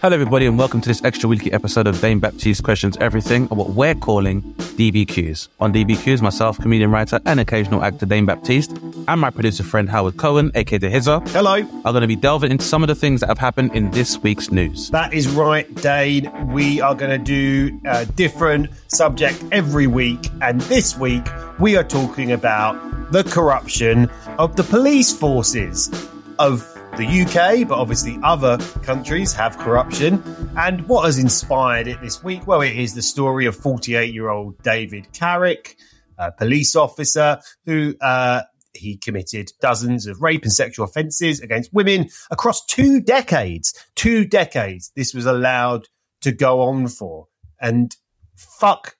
Hello, everybody, and welcome to this extra weekly episode of Dane Baptiste Questions Everything, or what we're calling DBQs. On DBQs, myself, comedian, writer, and occasional actor Dane Baptiste, and my producer friend Howard Cohen, aka The Hizzer, Hello. are going to be delving into some of the things that have happened in this week's news. That is right, Dane. We are going to do a different subject every week. And this week, we are talking about the corruption of the police forces of the UK, but obviously other countries have corruption. And what has inspired it this week? Well, it is the story of 48 year old David Carrick, a police officer who, uh, he committed dozens of rape and sexual offences against women across two decades. Two decades. This was allowed to go on for. And fuck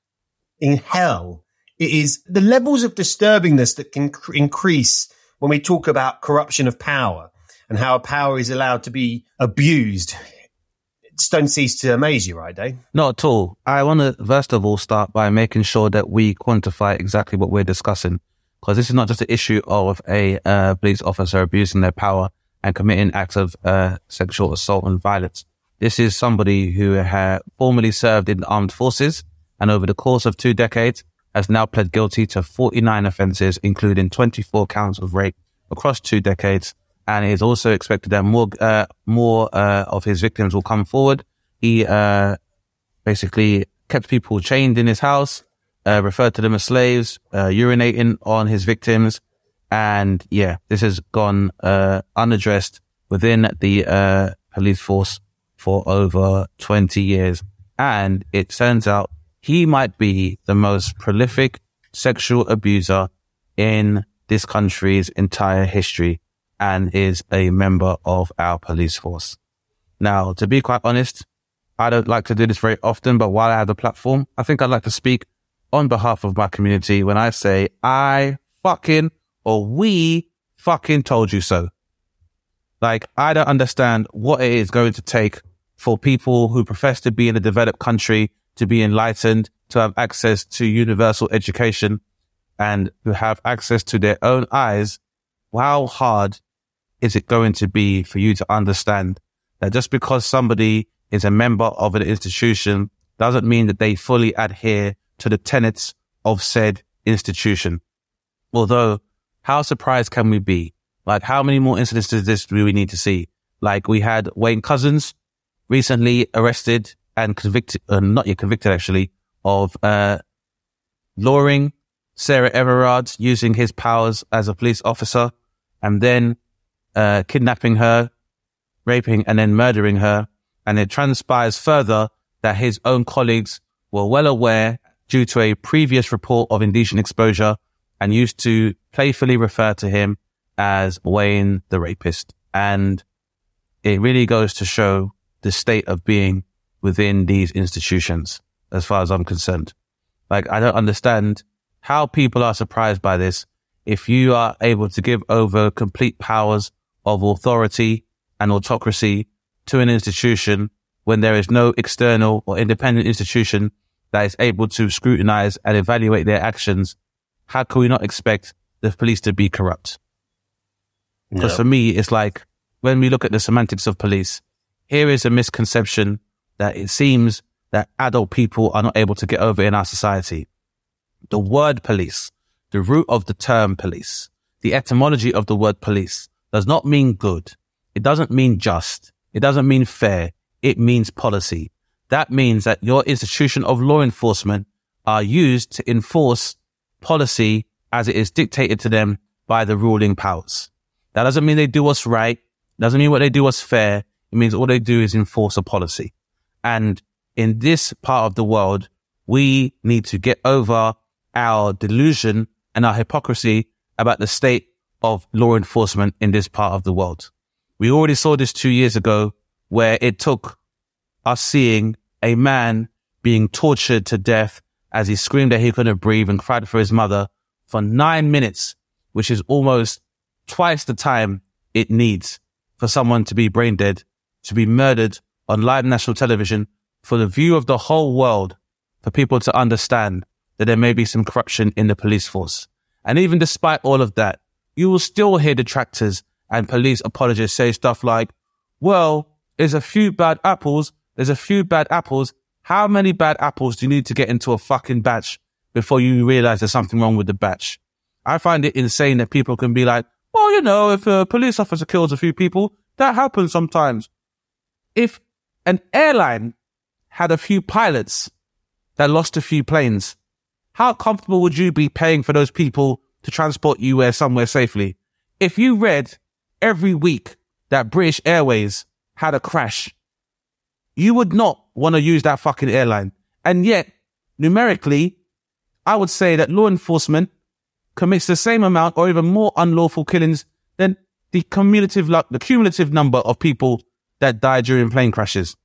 in hell, it is the levels of disturbingness that can cr- increase when we talk about corruption of power and how power is allowed to be abused. Just don't cease to amaze you, right, Dave? Not at all. I want to first of all start by making sure that we quantify exactly what we're discussing, because this is not just an issue of a uh, police officer abusing their power and committing acts of uh, sexual assault and violence. This is somebody who had formerly served in the armed forces and over the course of two decades has now pled guilty to 49 offences, including 24 counts of rape across two decades. And it is also expected that more, uh, more, uh, of his victims will come forward. He, uh, basically kept people chained in his house, uh, referred to them as slaves, uh, urinating on his victims. And yeah, this has gone, uh, unaddressed within the, police force for over 20 years. And it turns out he might be the most prolific sexual abuser in this country's entire history and is a member of our police force. Now, to be quite honest, I don't like to do this very often, but while I have the platform, I think I'd like to speak on behalf of my community when I say I fucking or we fucking told you so. Like, I don't understand what it is going to take for people who profess to be in a developed country to be enlightened, to have access to universal education and who have access to their own eyes. How hard is it going to be for you to understand that just because somebody is a member of an institution doesn't mean that they fully adhere to the tenets of said institution. Although, how surprised can we be? Like, how many more incidents does this do we need to see? Like, we had Wayne Couzens recently arrested and convicted, uh, not yet convicted actually, of, uh, luring Sarah Everard using his powers as a police officer and then, uh, kidnapping her, raping and then murdering her. And it transpires further that his own colleagues were well aware due to a previous report of indecent exposure and used to playfully refer to him as Wayne the rapist. And it really goes to show the state of being within these institutions, as far as I'm concerned. Like, I don't understand how people are surprised by this. If you are able to give over complete powers of authority and autocracy to an institution when there is no external or independent institution that is able to scrutinize and evaluate their actions, how can we not expect the police to be corrupt? Because for me, it's like when we look at the semantics of police, here is a misconception that it seems that adult people are not able to get over in our society. The word police, the root of the term police, the etymology of the word police does not mean good. It doesn't mean just. It doesn't mean fair. It means policy. That means that your institution of law enforcement are used to enforce policy as it is dictated to them by the ruling powers. That doesn't mean they do what's right. Doesn't mean what they do was fair. It means all they do is enforce a policy. And in this part of the world, we need to get over our delusion and our hypocrisy about the state of law enforcement in this part of the world. We already saw this two years ago where it took us seeing a man being tortured to death as he screamed that he couldn't breathe and cried for his mother for nine minutes, which is almost twice the time it needs for someone to be brain dead, to be murdered on live national television for the view of the whole world, for people to understand that there may be some corruption in the police force. And even despite all of that, you will still hear detractors and police apologists say stuff like, well, there's a few bad apples. There's a few bad apples. How many bad apples do you need to get into a fucking batch before you realize there's something wrong with the batch? I find it insane that people can be like, well, you know, if a police officer kills a few people, that happens sometimes. If an airline had a few pilots that lost a few planes, how comfortable would you be paying for those people to transport you where somewhere safely? If you read every week that British Airways had a crash, you would not want to use that fucking airline. And yet, numerically, I would say that law enforcement commits the same amount or even more unlawful killings than the cumulative, the cumulative number of people that die during plane crashes.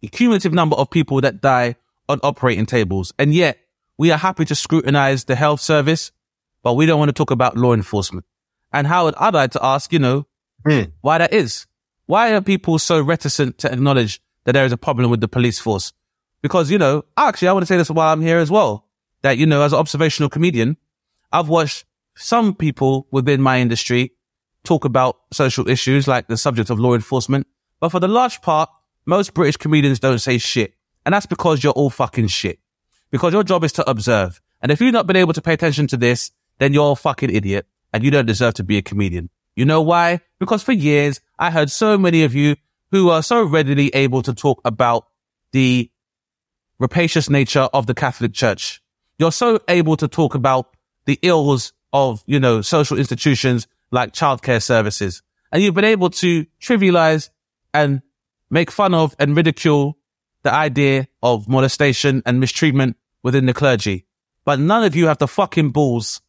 The cumulative number of people that die on operating tables. And yet we are happy to scrutinize the health service, but we don't want to talk about law enforcement. And Howard, I'd like to ask, you know, mm. why that is. Why are people so reticent to acknowledge that there is a problem with the police force? Because, you know, actually, I want to say this while I'm here as well, that, you know, as an observational comedian, I've watched some people within my industry talk about social issues like the subject of law enforcement. But for the large part, most British comedians don't say shit. And that's because you're all fucking shit. Because your job is to observe. And if you've not been able to pay attention to this, then you're a fucking idiot and you don't deserve to be a comedian. You know why? Because for years, I heard so many of you who are so readily able to talk about the rapacious nature of the Catholic Church. You're so able to talk about the ills of, you know, social institutions like childcare services. And you've been able to trivialize and make fun of and ridicule the idea of molestation and mistreatment within the clergy. But none of you have the fucking balls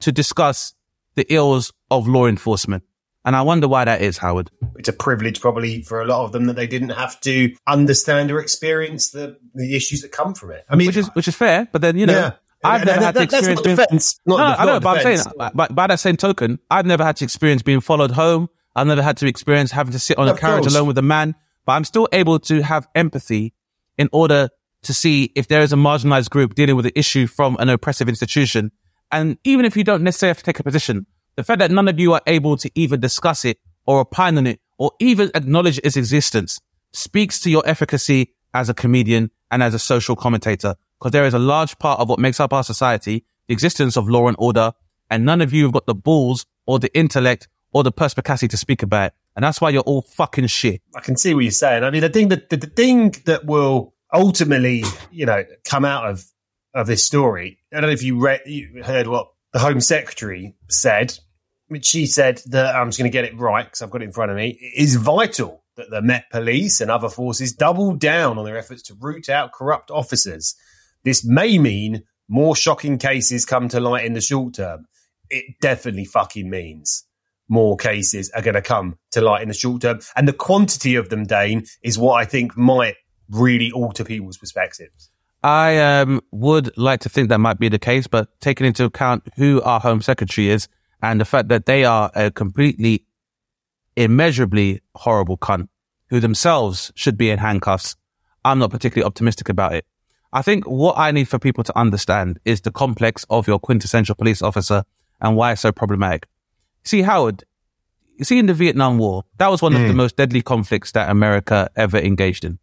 to discuss the ills of law enforcement. And I wonder why that is, Howard. It's a privilege probably for a lot of them that they didn't have to understand or experience the, the issues that come from it. I mean, which is, which is fair, but then, you know, yeah. I've never had to experience being. Defense, no, I know, but defense. I'm saying, uh, but by that same token, I've never had to experience being followed home. I've never had to experience having to sit on a carriage alone with a man, but I'm still able to have empathy in order to see if there is a marginalized group dealing with an issue from an oppressive institution. And even if you don't necessarily have to take a position, the fact that none of you are able to even discuss it or opine on it or even acknowledge its existence speaks to your efficacy as a comedian and as a social commentator because there is a large part of what makes up our society, the existence of law and order, and none of you have got the balls or the intellect or the perspicacity to speak about it. And that's why you're all fucking shit. I can see what you're saying. I mean, the thing that the, the thing that will ultimately, you know, come out of of this story. I don't know if you read, you heard what the Home Secretary said. Which she said that I'm just going to get it right because I've got it in front of me. It is vital that the Met Police and other forces double down on their efforts to root out corrupt officers this may mean more shocking cases come to light in the short term. It definitely fucking means more cases are going to come to light in the short term. And the quantity of them, Dane, is what I think might really alter people's perspectives. I um, would like to think that might be the case, but taking into account who our Home Secretary is and the fact that they are a completely, immeasurably horrible cunt who themselves should be in handcuffs, I'm not particularly optimistic about it. I think what I need for people to understand is the complex of your quintessential police officer and why it's so problematic. See, Howard, you see in the Vietnam War, that was one mm. of the hmm. most deadly conflicts that America ever engaged in.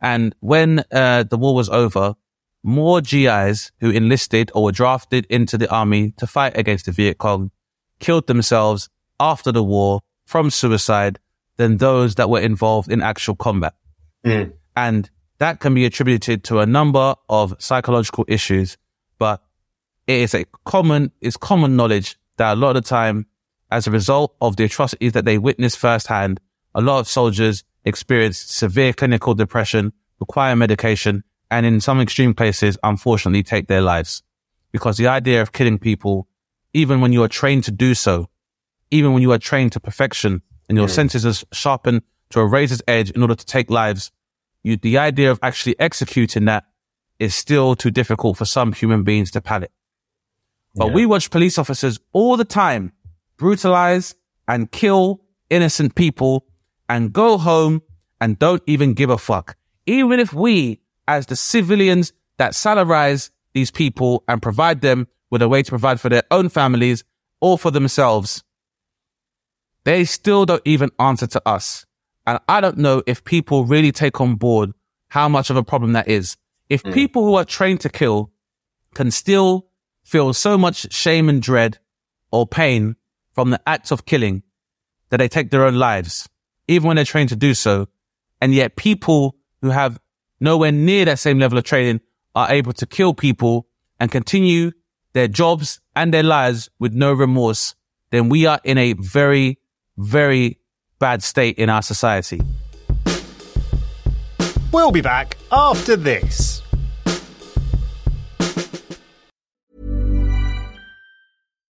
And when uh, the war was over, more GIs who enlisted or were drafted into the army to fight against the Viet Cong killed themselves after the war from suicide than those that were involved in actual combat. Mm. And that can be attributed to a number of psychological issues, but it is a common, it's common knowledge that a lot of the time, as a result of the atrocities that they witnessed firsthand, a lot of soldiers experience severe clinical depression, require medication, and in some extreme cases, unfortunately take their lives. because the idea of killing people, even when you are trained to do so, even when you are trained to perfection and your mm. senses are sharpened to a razor's edge in order to take lives, you, the idea of actually executing that is still too difficult for some human beings to palate. But Yeah. we watch police officers all the time brutalize and kill innocent people and go home and don't even give a fuck. Even if we, as the civilians that salarize these people and provide them with a way to provide for their own families or for themselves, they still don't even answer to us. And I don't know if people really take on board how much of a problem that is. If hmm. people who are trained to kill can still feel so much shame and dread or pain from the act of killing that they take their own lives, even when they're trained to do so. And yet people who have nowhere near that same level of training are able to kill people and continue their jobs and their lives with no remorse, then we are in a very, very bad state in our society. We'll be back after this.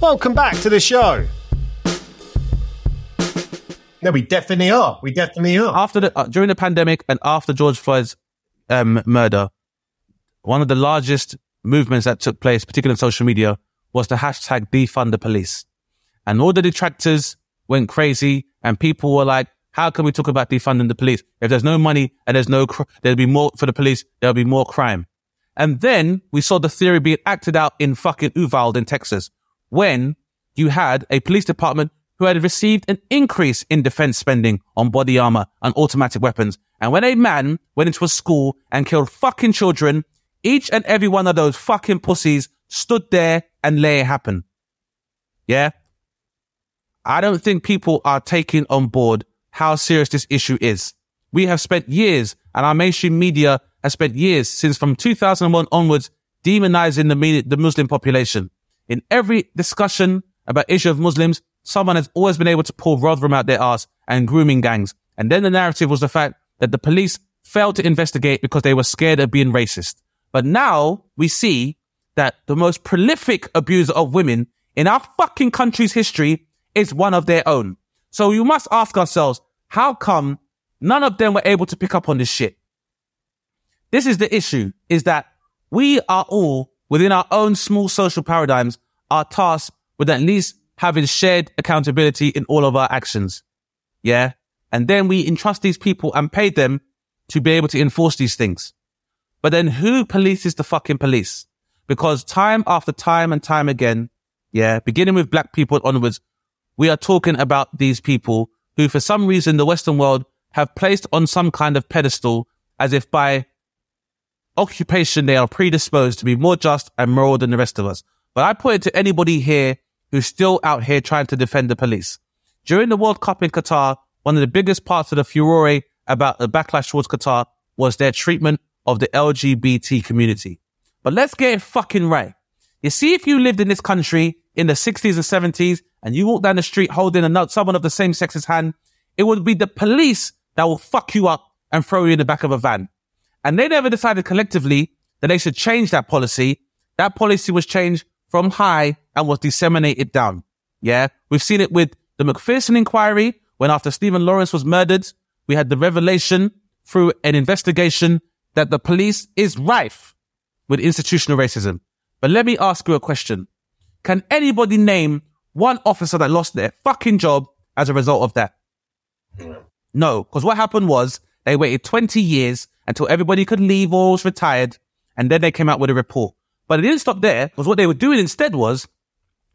Welcome back to the show. No, we definitely are. We definitely are. after the uh, during the pandemic and after George Floyd's um, murder, one of the largest movements that took place, particularly on social media, was the hashtag defund the police, and all the detractors went crazy, and people were like, "How can we talk about defunding the police if there's no money and there's no cr- there'll be more for the police, there'll be more crime." And then we saw the theory being acted out in fucking Uvalde in Texas, when you had a police department who had received an increase in defense spending on body armor and automatic weapons. And when a man went into a school and killed fucking children, each and every one of those fucking pussies stood there and let it happen. Yeah. I don't think people are taking on board how serious this issue is. We have spent years and our mainstream media has spent years since from 2001 onwards demonizing the, media, the Muslim population. In every discussion about issue of Muslims, someone has always been able to pull Rotherham out their ass and grooming gangs. And then the narrative was the fact that the police failed to investigate because they were scared of being racist. But now we see that the most prolific abuser of women in our fucking country's history is one of their own. So you must ask ourselves, how come none of them were able to pick up on this shit? This is the issue, is that we are all within our own small social paradigms are tasked with at least having shared accountability in all of our actions. Yeah. And then we entrust these people and pay them to be able to enforce these things. But then who polices the fucking police? Because time after time and time again, yeah, beginning with black people onwards, we are talking about these people who for some reason the Western world have placed on some kind of pedestal as if by occupation they are predisposed to be more just and moral than the rest of us. But I it to anybody here who's still out here trying to defend the police. During the World Cup in Qatar, one of the biggest parts of the furore about the backlash towards Qatar was their treatment of the LGBT community. But let's get it fucking right. You see, if you lived in this country in the 60s and 70s and you walk down the street holding a, someone of the same sex's hand, it would be the police that will fuck you up and throw you in the back of a van. And they never decided collectively that they should change that policy. That policy was changed from high and was disseminated down. Yeah. We've seen it with the Macpherson inquiry when after Stephen Lawrence was murdered, we had the revelation through an investigation that the police is rife with institutional racism. But let me ask you a question. Can anybody name one officer that lost their fucking job as a result of that? No, because what happened was they waited 20 years until everybody could leave or was retired, and then they came out with a report. But it didn't stop there, because what they were doing instead was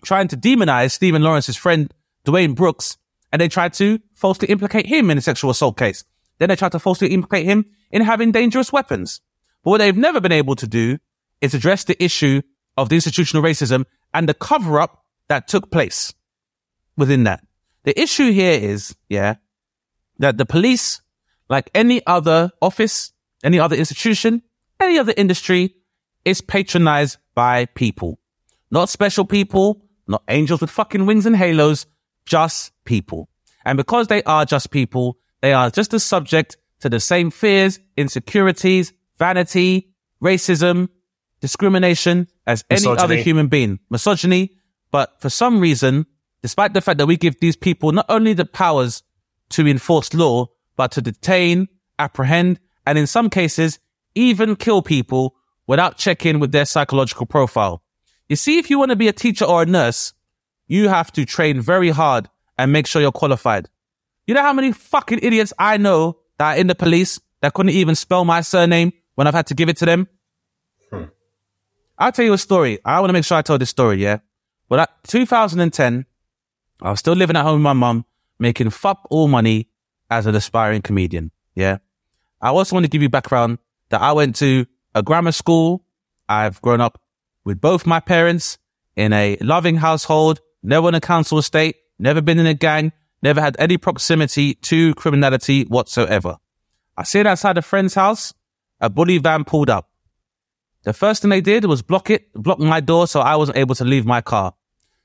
trying to demonize Stephen Lawrence's friend, Duwayne Brooks, and they tried to falsely implicate him in a sexual assault case. Then they tried to falsely implicate him in having dangerous weapons. But what they've never been able to do is address the issue of the institutional racism and the cover up that took place within that. The issue here is, yeah, that the police, like any other office, any other institution, any other industry, is patronized by people. Not special people, not angels with fucking wings and halos, just people. And because they are just people, they are just as subject to the same fears, insecurities, vanity, racism, discrimination as any Misogyny. other human being. Misogyny. But for some reason, despite the fact that we give these people not only the powers to enforce law, but to detain, apprehend, and in some cases, even kill people without checking with their psychological profile. You see, if you want to be a teacher or a nurse, you have to train very hard and make sure you're qualified. You know how many fucking idiots I know that are in the police that couldn't even spell my surname when I've had to give it to them? Hmm. I'll tell you a story. I want to make sure I tell this story, yeah? Well, at 2010, I was still living at home with my mum, making fuck all money as an aspiring comedian, yeah? I also want to give you background that I went to a grammar school. I've grown up with both my parents in a loving household, never in a council estate, never been in a gang, never had any proximity to criminality whatsoever. I sit outside a friend's house, a bully van pulled up. The first thing they did was block it, block my door so I wasn't able to leave my car.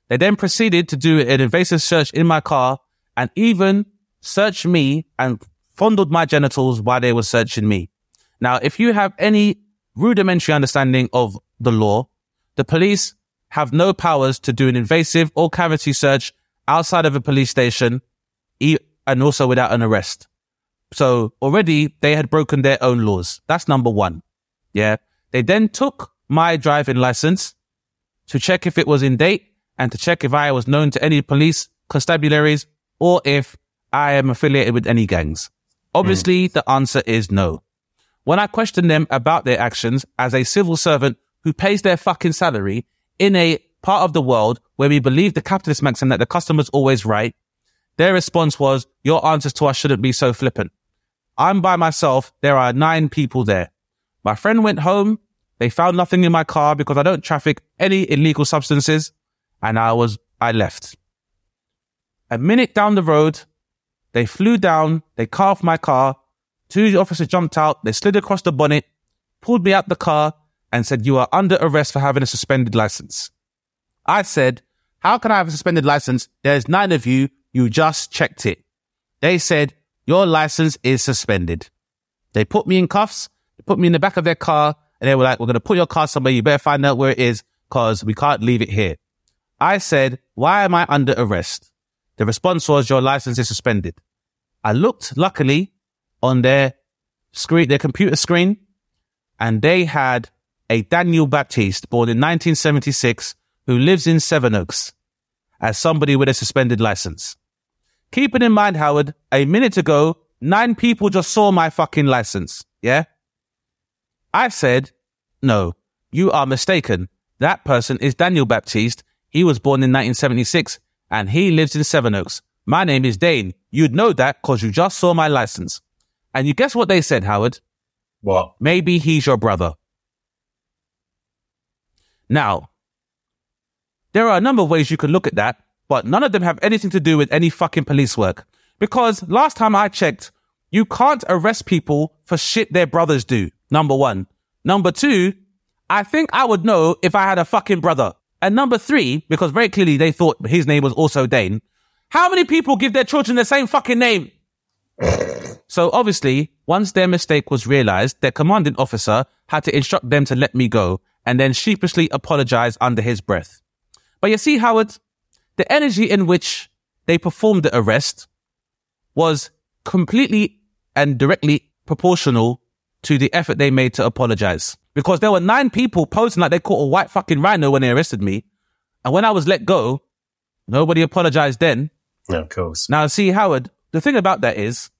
They then proceeded to do an invasive search in my car and even search me and fondled my genitals while they were searching me. Now, if you have any rudimentary understanding of the law, the police have no powers to do an invasive or cavity search outside of a police station and also without an arrest. So already they had broken their own laws. That's number one. Yeah. They then took my driving license to check if it was in date and to check if I was known to any police constabularies or if I am affiliated with any gangs. Obviously, hmm. the answer is no. When I questioned them about their actions as a civil servant who pays their fucking salary in a part of the world where we believe the capitalist maxim that the customer's always right, their response was, your answers to us shouldn't be so flippant. I'm by myself. There are nine people there. My friend went home. They found nothing in my car because I don't traffic any illegal substances. And I was, I left. A minute down the road, they flew down, they car off my car. Two officers jumped out, they slid across the bonnet, pulled me out the car, and said, You are under arrest for having a suspended license. I said, How can I have a suspended license? There's nine of you, you just checked it. They said, Your license is suspended. They put me in cuffs, they put me in the back of their car, and they were like, We're gonna put your car somewhere, you better find out where it is, cause we can't leave it here. I said, Why am I under arrest? The response was, Your license is suspended. I looked, luckily, on their screen, their computer screen, and they had a Daniel Baptiste born in 1976 who lives in Sevenoaks as somebody with a suspended license. Keeping in mind, Howard, a minute ago, nine people just saw my fucking license. Yeah. I said, no, you are mistaken. That person is Daniel Baptiste. He was born in 1976 and he lives in Sevenoaks. My name is Dane. You'd know that because you just saw my license. And you guess what they said, Howard? What? Maybe he's your brother. Now, there are a number of ways you could look at that, but none of them have anything to do with any fucking police work. Because last time I checked, you can't arrest people for shit their brothers do. Number one. Number two, I think I would know if I had a fucking brother. And number three, because very clearly they thought his name was also Dane. How many people give their children the same fucking name? So obviously, once their mistake was realized, their commanding officer had to instruct them to let me go and then sheepishly apologize under his breath. But you see, Howard, the energy in which they performed the arrest was completely and directly proportional to the effort they made to apologize. Because there were nine people posing like they caught a white fucking rhino when they arrested me. And when I was let go, nobody apologized then. Yeah, of course. Now, see, Howard, the thing about that is,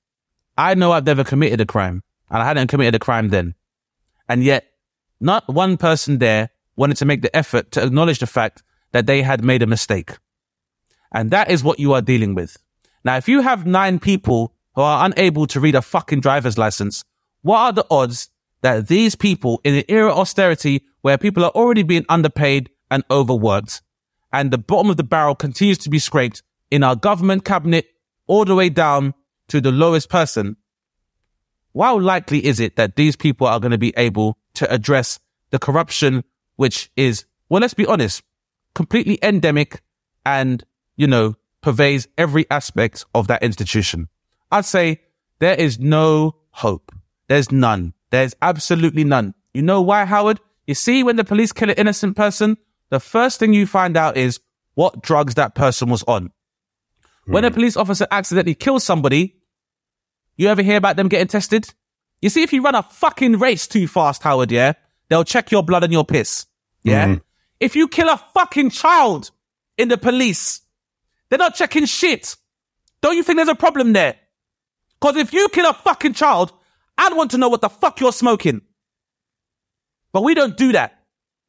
I know I've never committed a crime, and I hadn't committed a crime then. And yet, not one person there wanted to make the effort to acknowledge the fact that they had made a mistake. And that is what you are dealing with. Now, if you have nine people who are unable to read a fucking driver's license, what are the odds that these people in an era of austerity where people are already being underpaid and overworked and the bottom of the barrel continues to be scraped in our government cabinet all the way down to the lowest person, how likely is it that these people are going to be able to address the corruption, which is, well, let's be honest, completely endemic and, you know, pervades every aspect of that institution? I'd say there is no hope. There's none. There's absolutely none. You know why, Howard? You see, when the police kill an innocent person, the first thing you find out is what drugs that person was on. When a hmm. police officer accidentally kills somebody, you ever hear about them getting tested? You see, if you run a fucking race too fast, Howard, yeah, they'll check your blood and your piss. Yeah. Hmm. If you kill a fucking child in the police, they're not checking shit. Don't you think there's a problem there? Cause if you kill a fucking child, I'd want to know what the fuck you're smoking. But we don't do that.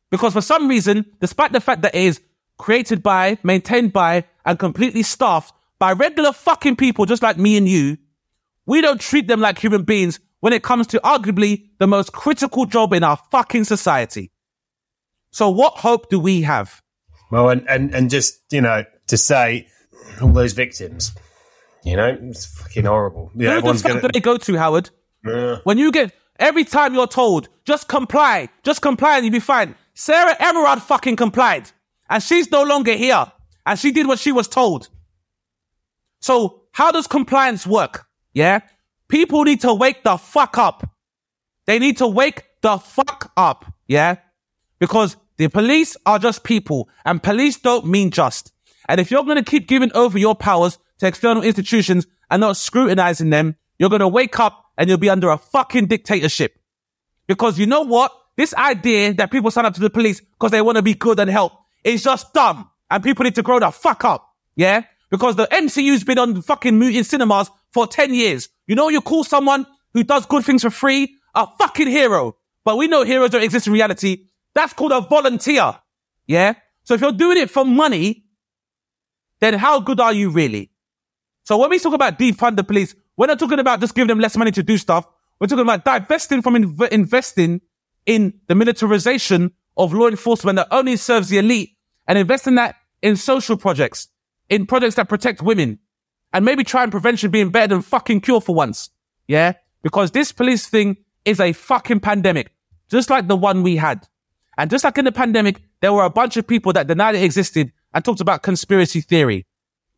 Because for some reason, despite the fact that it is created by, maintained by, and completely staffed by regular fucking people just like me and you, we don't treat them like human beings when it comes to arguably the most critical job in our fucking society. So what hope do we have? Well, and, and, and just, you know, to say all those victims, you know, it's fucking horrible. Yeah, Who the fuck gonna, do they go to, Howard? When you get, every time you're told, just comply, just comply and you'll be fine. Sarah Everard fucking complied. And she's no longer here. And she did what she was told. So how does compliance work? Yeah. People need to wake the fuck up. They need to wake the fuck up. Yeah. Because the police are just people and police don't mean just. And if you're going to keep giving over your powers to external institutions and not scrutinizing them, you're going to wake up and you'll be under a fucking dictatorship. Because you know what? This idea that people sign up to the police because they want to be good and help is just dumb. And people need to grow the fuck up. Yeah? Because the MCU's been on fucking in cinemas for 10 years. You know, you call someone who does good things for free a fucking hero. But we know heroes don't exist in reality. That's called a volunteer. Yeah? So if you're doing it for money, then how good are you really? So when we talk about defund the police, we're not talking about just giving them less money to do stuff. We're talking about divesting from inv- investing in the militarization of law enforcement that only serves the elite and investing that in social projects, in projects that protect women and maybe try and prevention being better than fucking cure for once. Yeah? Because this police thing is a fucking pandemic, just like the one we had. And just like in the pandemic, there were a bunch of people that denied it existed and talked about conspiracy theory.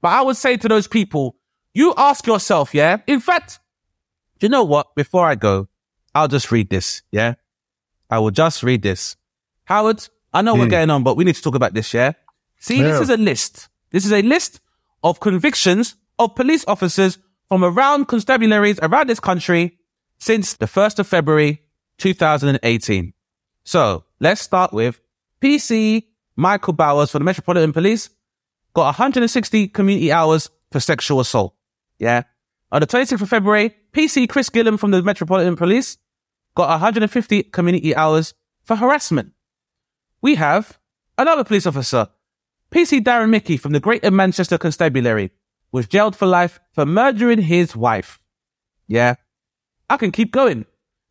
But I would say to those people, you ask yourself, yeah? In fact, you know what? Before I go, I'll just read this, yeah? I will just read this. Howard, I know we're hmm. getting on, but we need to talk about this, yeah? See, this is a list. This is a list of convictions of police officers from around constabularies around this country since the 1st of February 2018. So let's start with PC Michael Bowers for the Metropolitan Police got 160 community hours for sexual assault. Yeah. On the 26th of February, PC Chris Gillam from the Metropolitan Police got 150 community hours for harassment. We have another police officer, PC Darren Mickey from the Greater Manchester Constabulary, was jailed for life for murdering his wife. Yeah. I can keep going.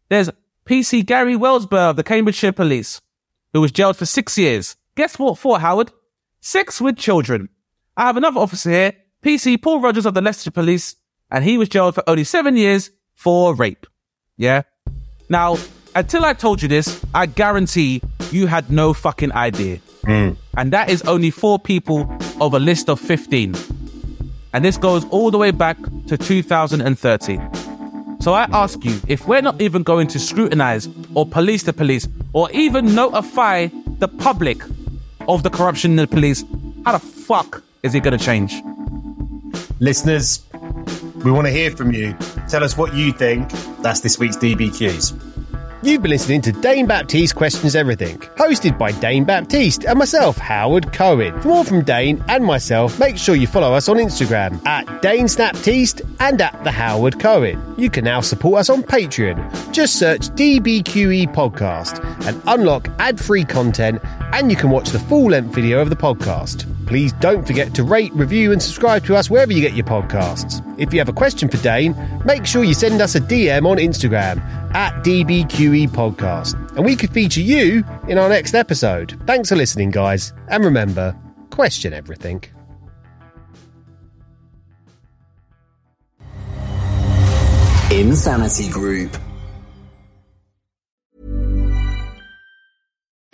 There's PC Gary Wellsborough of the Cambridgeshire Police, who was jailed for six years. Guess what for, Howard? Sex with children. I have another officer here, PC Paul Rogers of the Leicester Police, and he was jailed for only seven years for rape. Yeah? Now, until I told you this, I guarantee you had no fucking idea. Mm. And that is only four people of a list of 15. And this goes all the way back to 2013. So I ask you, if we're not even going to scrutinize or police the police or even notify the public of the corruption in the police, how the fuck is it going to change? Listeners, We want to hear from you. Tell us what you think. That's this week's DBQs. You've been listening to Dane Baptiste Questions Everything, hosted by Dane Baptiste and myself, Howard Cohen. For more from Dane and myself, make sure you follow us on Instagram at Dane Snaptiste and at The Howard Cohen. You can now support us on Patreon. Just search DBQE Podcast and unlock ad free content, and you can watch the full length video of the podcast. Please don't forget to rate, review, and subscribe to us wherever you get your podcasts. If you have a question for Dane, make sure you send us a DM on Instagram at DBQE Podcast, and we could feature you in our next episode. Thanks for listening, guys, and remember, question everything. Insanity Group.